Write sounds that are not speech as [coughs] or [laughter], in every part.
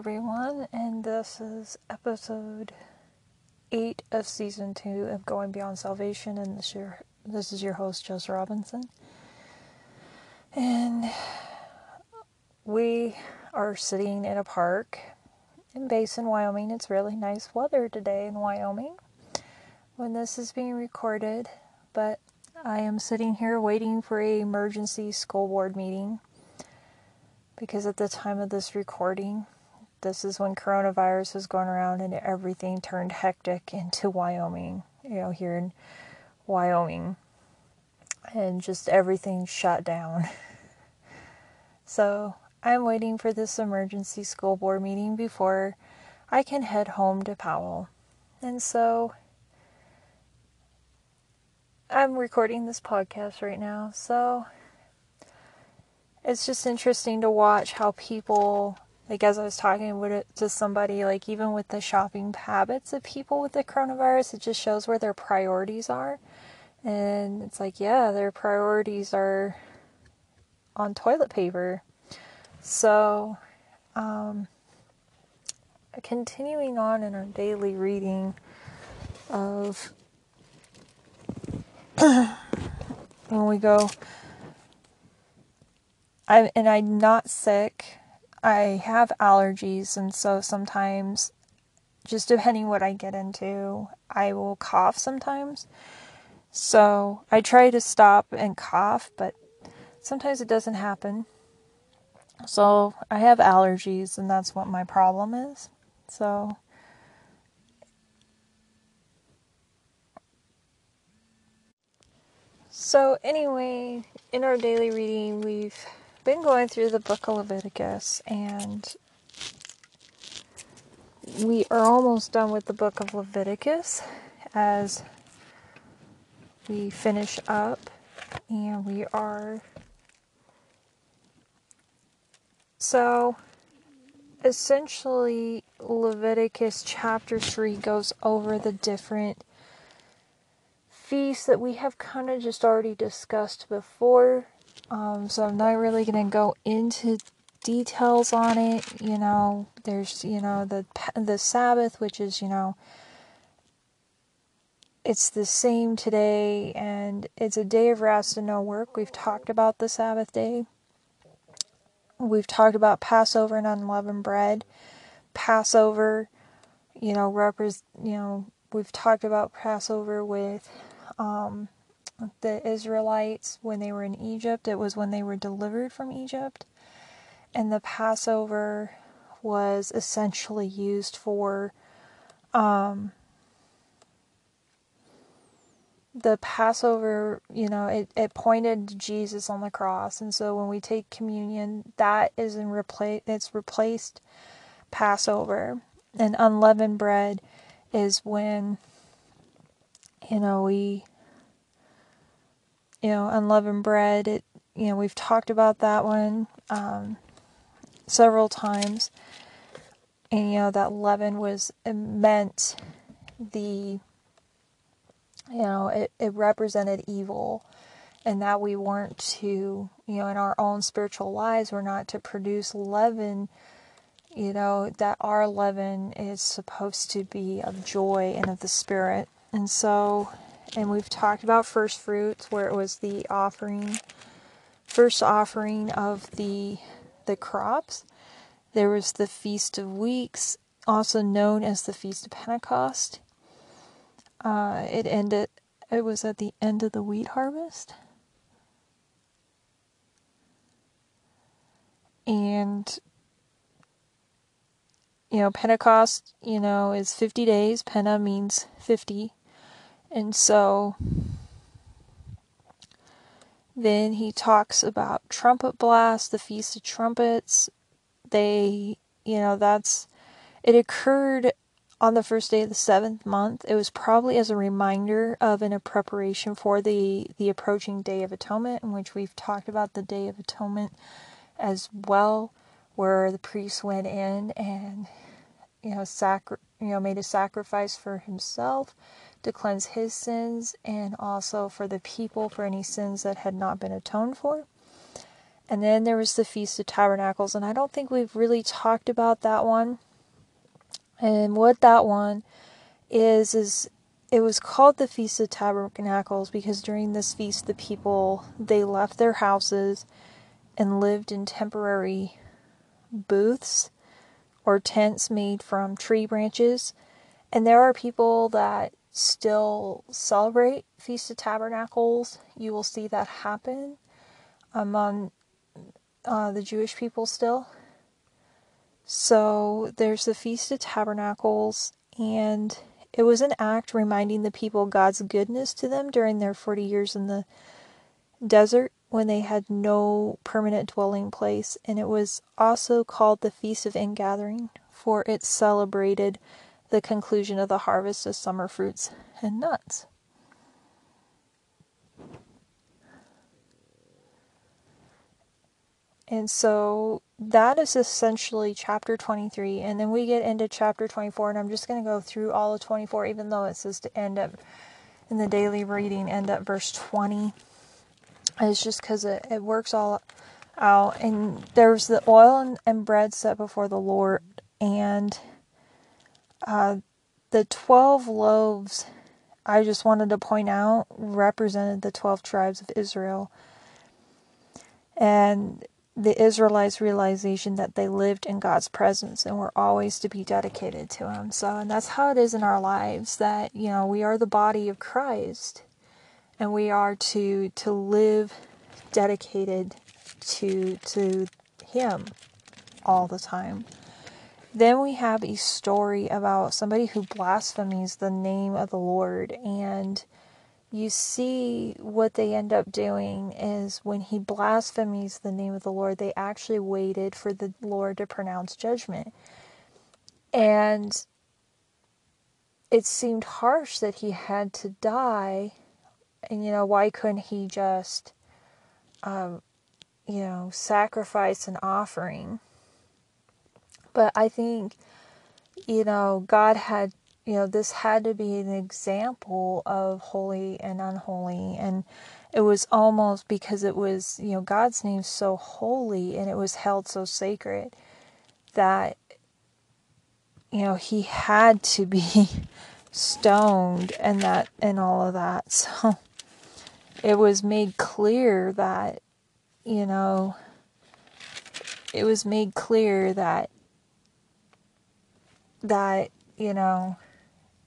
everyone, and this is episode eight of season two of Going Beyond Salvation. And this your this is your host, Jess Robinson, and we are sitting in a park in Basin, Wyoming. It's really nice weather today in Wyoming when this is being recorded, but I am sitting here waiting for a emergency school board meeting because at the time of this recording, this is when coronavirus was going around and everything turned hectic into Wyoming, you know, here in Wyoming. And just everything shut down. [laughs] So I'm waiting for this emergency school board meeting before I can head home to Powell. And so I'm recording this podcast right now. So it's just interesting to watch how people like as I was talking with it to somebody, like even with the shopping habits of people with the coronavirus, it just shows where their priorities are. And it's like, yeah, their priorities are on toilet paper. So, um, continuing on in our daily reading of [coughs] when we go I'm and I'm not sick. I have allergies, and so sometimes, just depending what I get into, I will cough sometimes. So I try to stop and cough, but sometimes it doesn't happen. So I have allergies, and that's what my problem is. So. So, anyway, in our daily reading, we've been going through the book of Leviticus and we are almost done with the book of Leviticus as we finish up and we are so essentially Leviticus chapter 3 goes over the different feasts that we have kind of just already discussed before um, so I'm not really going to go into details on it. You know, there's, you know, the, the Sabbath, which is, you know, it's the same today and it's a day of rest and no work. We've talked about the Sabbath day. We've talked about Passover and unleavened bread. Passover, you know, repres you know, we've talked about Passover with um the Israelites when they were in Egypt. It was when they were delivered from Egypt. And the Passover was essentially used for um, the Passover, you know, it, it pointed to Jesus on the cross. And so when we take communion, that is in replace it's replaced Passover. And unleavened bread is when you know we you know, unleavened bread. It, you know, we've talked about that one um, several times. And, you know, that leaven was, meant the, you know, it, it represented evil. And that we weren't to, you know, in our own spiritual lives, we're not to produce leaven you know, that our leaven is supposed to be of joy and of the Spirit. And so and we've talked about first fruits where it was the offering first offering of the the crops. There was the feast of weeks also known as the feast of pentecost. Uh, it ended it was at the end of the wheat harvest. And you know pentecost you know is 50 days. Penta means 50 and so then he talks about trumpet blast, the Feast of Trumpets. They, you know, that's it occurred on the first day of the seventh month. It was probably as a reminder of and a preparation for the the approaching Day of Atonement, in which we've talked about the Day of Atonement as well, where the priest went in and you know sacri- you know made a sacrifice for himself to cleanse his sins and also for the people for any sins that had not been atoned for. And then there was the Feast of Tabernacles, and I don't think we've really talked about that one. And what that one is, is it was called the Feast of Tabernacles because during this feast, the people they left their houses and lived in temporary booths or tents made from tree branches. And there are people that still celebrate Feast of Tabernacles. You will see that happen among uh, the Jewish people still. So there's the Feast of Tabernacles, and it was an act reminding the people God's goodness to them during their 40 years in the desert when they had no permanent dwelling place. And it was also called the Feast of Ingathering, for it celebrated the conclusion of the harvest of summer fruits and nuts. And so that is essentially chapter 23. And then we get into chapter 24. And I'm just going to go through all of 24, even though it says to end up in the daily reading, end up verse 20. It's just because it, it works all out. And there was the oil and, and bread set before the Lord. And uh, the 12 loaves, I just wanted to point out, represented the 12 tribes of Israel. And the Israelites' realization that they lived in God's presence and were always to be dedicated to Him. So, and that's how it is in our lives that, you know, we are the body of Christ and we are to to live dedicated to to him all the time. Then we have a story about somebody who blasphemies the name of the Lord and you see what they end up doing is when he blasphemies the name of the Lord, they actually waited for the Lord to pronounce judgment. And it seemed harsh that he had to die. And, you know, why couldn't he just, um, you know, sacrifice an offering? But I think, you know, God had you know, this had to be an example of holy and unholy. And it was almost because it was, you know, God's name so holy and it was held so sacred that, you know, he had to be [laughs] stoned and that, and all of that. So it was made clear that, you know, it was made clear that, that, you know,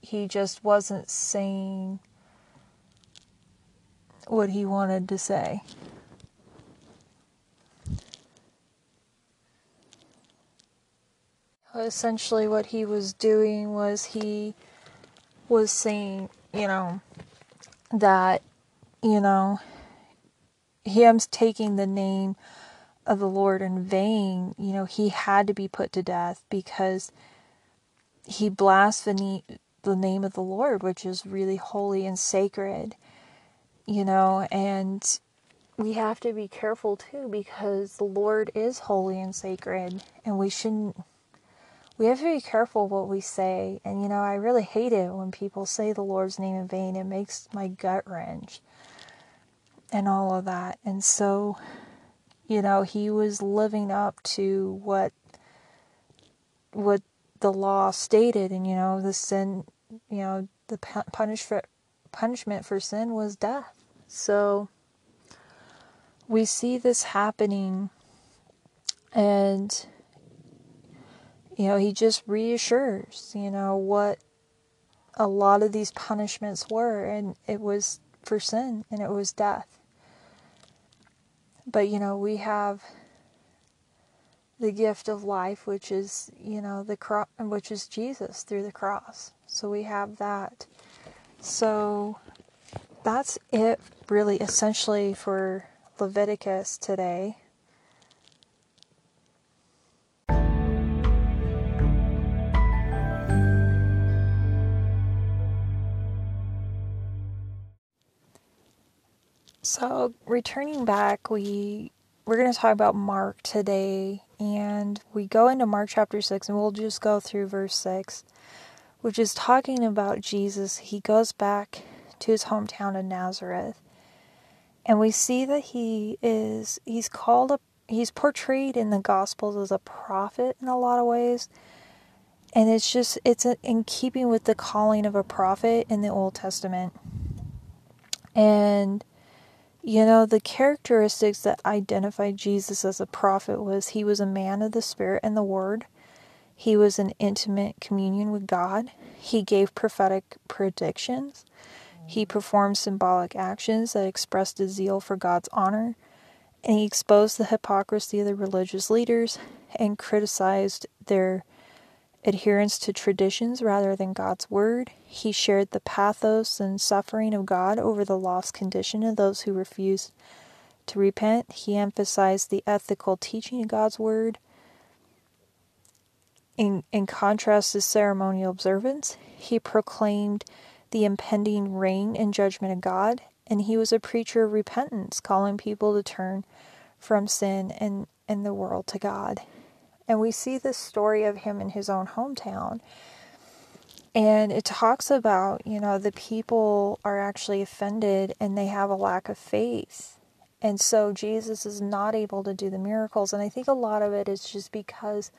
he just wasn't saying what he wanted to say. Essentially, what he was doing was he was saying, you know, that, you know, him taking the name of the Lord in vain, you know, he had to be put to death because he blasphemed the name of the Lord, which is really holy and sacred, you know, and we have to be careful too because the Lord is holy and sacred, and we shouldn't. We have to be careful what we say, and you know, I really hate it when people say the Lord's name in vain. It makes my gut wrench, and all of that. And so, you know, he was living up to what what the law stated, and you know, the sin you know, the punish for, punishment for sin was death. So we see this happening, and you know, he just reassures, you know, what a lot of these punishments were, and it was for sin and it was death. But you know, we have the gift of life, which is, you know, the cross, which is Jesus through the cross. So we have that. So that's it, really, essentially, for Leviticus today. So, returning back, we we're going to talk about Mark today, and we go into Mark chapter 6, and we'll just go through verse 6 which is talking about Jesus. He goes back to his hometown of Nazareth. And we see that he is he's called a he's portrayed in the gospels as a prophet in a lot of ways. And it's just it's in keeping with the calling of a prophet in the Old Testament. And you know, the characteristics that identified Jesus as a prophet was he was a man of the Spirit and the Word. He was in intimate communion with God. He gave prophetic predictions. He performed symbolic actions that expressed a zeal for God's honor. And he exposed the hypocrisy of the religious leaders and criticized their adherence to traditions rather than God's word. He shared the pathos and suffering of God over the lost condition of those who refused to repent. He emphasized the ethical teaching of God's word. In, in contrast to ceremonial observance, he proclaimed the impending reign and judgment of God, and he was a preacher of repentance, calling people to turn from sin and, and the world to God. And we see this story of him in his own hometown. And it talks about, you know, the people are actually offended and they have a lack of faith. And so Jesus is not able to do the miracles. And I think a lot of it is just because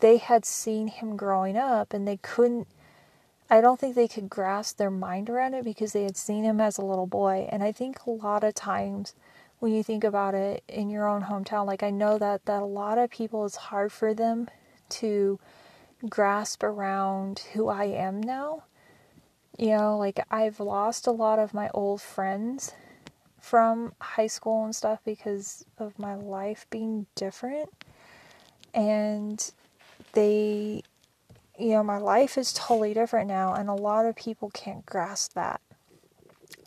they had seen him growing up and they couldn't, I don't think they could grasp their mind around it because they had seen him as a little boy. And I think a lot of times when you think about it in your own hometown like i know that that a lot of people it's hard for them to grasp around who i am now. You know like i've lost a lot of my old friends from high school and stuff because of my life being different. And they you know my life is totally different now and a lot of people can't grasp that.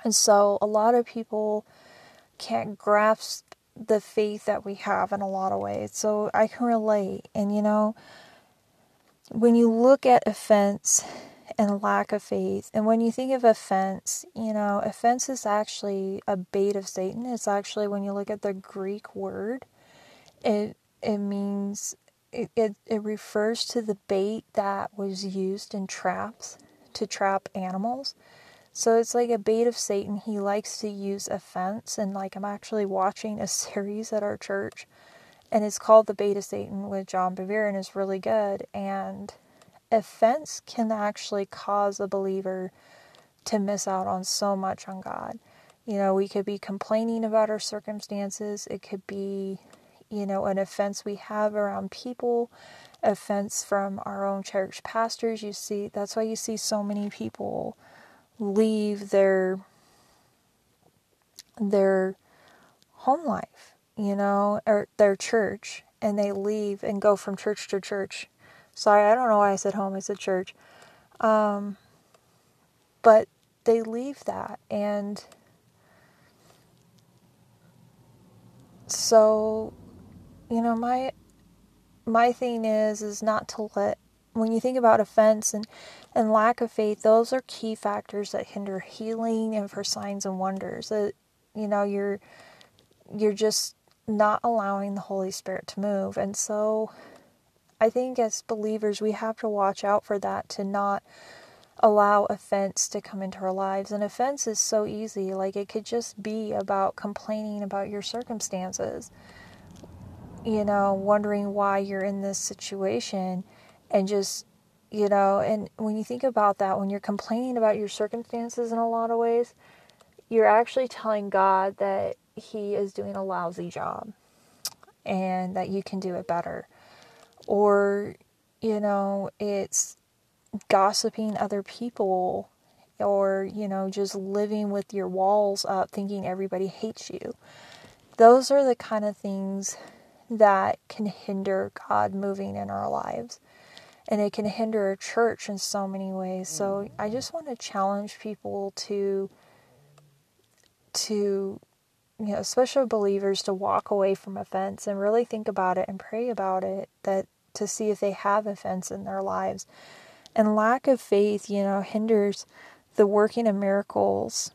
And so a lot of people can't grasp the faith that we have in a lot of ways. So I can relate. And you know, when you look at offense and lack of faith, and when you think of offense, you know, offense is actually a bait of Satan. It's actually when you look at the Greek word, it it means it, it, it refers to the bait that was used in traps to trap animals. So it's like a bait of Satan. He likes to use offense. And like I'm actually watching a [laughs] series at our church and it's called The Bait of Satan with John Bevere and it's really good. And offense can actually cause a believer to miss out on so much on God. You know, we could be complaining about our circumstances. It could be, you know, an offense we have around people, offense from our own church pastors. You see, that's why you see so many people leave their their home life, you know, or their church, and they leave and go from church to church. Sorry, I don't know why I said home, I said church. Um, but they leave that, and so, you know, my my thing is is not to let when you think about offense and, and lack of faith, those are key factors that hinder healing and for signs and wonders. That you know, you're you're just not allowing the Holy Spirit to move. And so I think as believers we have to watch out for that to not allow offense to come into our lives. And offense is so easy. Like it could just be about complaining about your circumstances. You know, wondering why you're in this situation and just you know and when you think about that when you're complaining about your circumstances in a lot of ways you're actually telling god that he is doing a lousy job and that you can do it better. Or you know it's gossiping other people or you know just living with your walls up thinking everybody hates you. Those are the kind of things that can hinder god moving in our lives and it can hinder a church in so many ways. So I just want to challenge people to to you know, especially believers to walk away from offense and really think about it and pray about it that to see if they have offense in their lives. And lack of faith, you know, hinders the working of miracles.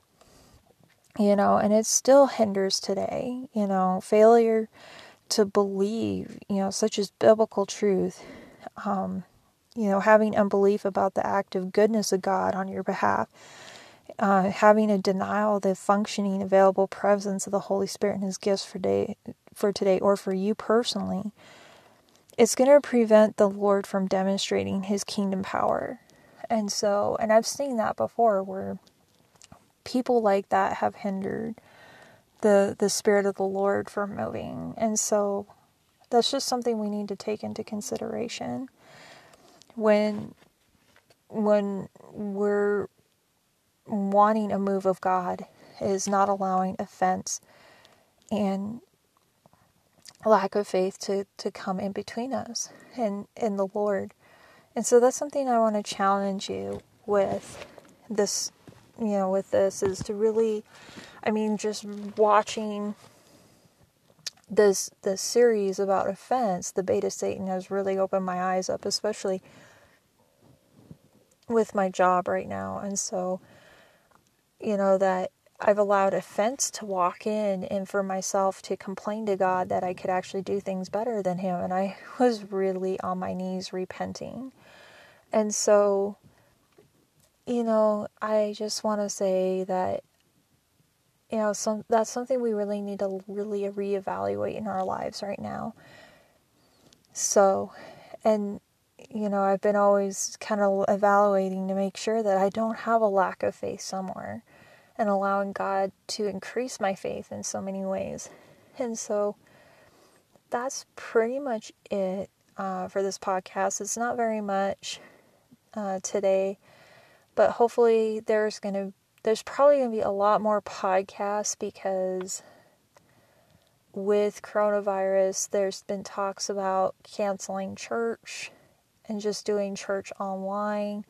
You know, and it still hinders today, you know, failure to believe, you know, such as biblical truth. Um, you know, having unbelief about the active goodness of God on your behalf. uh, having a denial of the functioning, available presence of the Holy Spirit and His gifts for day for today, or for you personally, it's going to prevent the Lord from demonstrating His kingdom power. And so, and I've seen that before, where people like that have hindered the the Spirit of the Lord from moving, and so that's just something we need to take into consideration when when we're wanting a move of God is not allowing offense and lack of faith to, to come in between us and in the Lord. And so that's something I want to challenge you with this, you know, with this is to really, I mean, just watching this this series about offense, the bait of Satan has really opened my eyes up, especially with my job right now. And so, you know, that I've allowed offense to walk in and for myself to complain to God that I could actually do things better than Him. And I [laughs] was really on my knees repenting. And so, you know, I just want to say that, you know, some, that's something we really need to really reevaluate in our lives right now. So, and you know, I've been always kind of evaluating to make sure that I don't have a lack of faith somewhere and allowing God to increase my faith in so many ways. And so that's pretty much it uh, for this podcast. It's not very much uh, today, but hopefully there's going to there's probably going to be a lot more podcasts because with coronavirus, there's been talks about canceling church and just doing church online.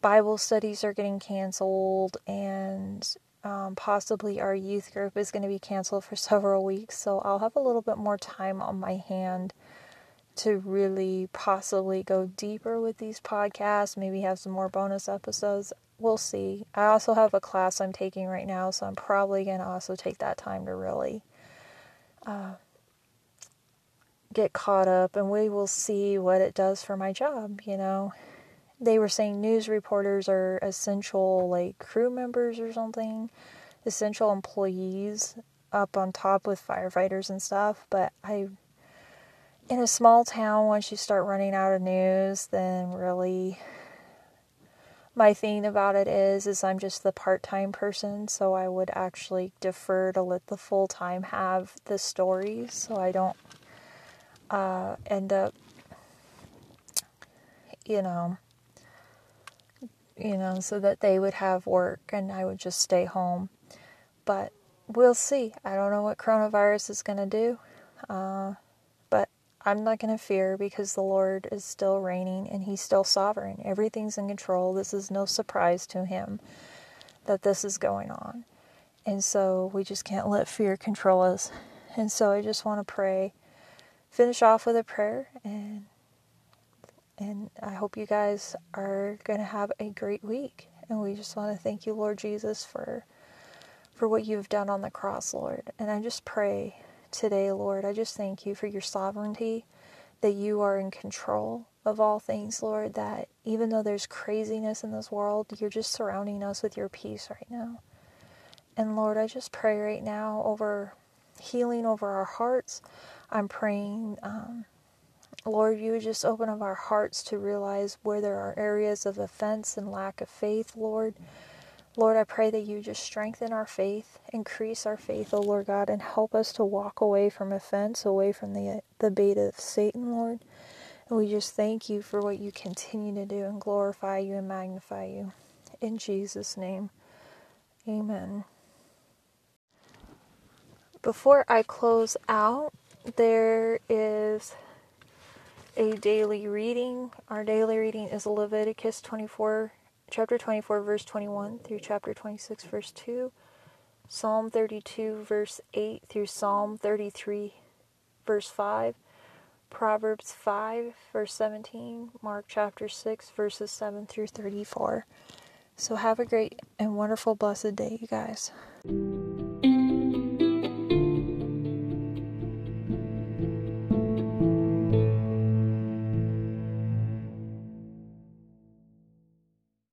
Bible studies are getting canceled, and um, possibly our youth group is going to be canceled for [laughs] several weeks. So I'll have a little bit more time on my hand to really possibly go deeper with these podcasts, maybe have some more bonus episodes. We'll see. I also have a class I'm taking right now, so I'm probably going to also take that time to really uh, get caught up and we will see what it does for my job, you know. They were saying news reporters are essential like crew members or something, essential employees up on top with firefighters and stuff, but I in a small town once you start running out of news, then really my thing about it is is I'm just the part-time person, so I would actually defer to let the full-time have the stories so I don't uh, end up, you know, you know, so that they would have work and I would just stay home. But we'll see. I don't know what coronavirus is going to do. Uh, but I'm not going to fear because the Lord is still reigning and He's still sovereign. Everything's in control. This is no surprise to Him that this is going on. And so we just can't let fear control us. And so I just want to pray finish off with a prayer and and I hope you guys are going to have a great week. And we just want to thank you, Lord Jesus, for for what you've done on the cross, Lord. And I just pray today, Lord, I just thank you for your sovereignty, that you are in control of all things, Lord, that even though there's craziness in this world, you're just surrounding us with your peace right now. And Lord, I just pray right now over healing over our hearts, I'm praying, um, Lord, you would just open up our hearts to realize where there are areas of offense and lack of faith, Lord. Lord, I pray that you just strengthen our faith, increase our faith, O oh Lord God, and help us to walk away from offense, away from the the bait of Satan, Lord. And we just thank you for what you continue to do and glorify you and magnify you. In Jesus' name, amen. Before I close out, there is a daily reading. Our daily reading is Leviticus 24, chapter 24, verse 21 through chapter 26, verse 2, Psalm 32, verse 8 through Psalm 33, verse 5, Proverbs 5, verse 17, Mark chapter 6, verses 7 through 34. So have a great and wonderful, blessed day, you guys.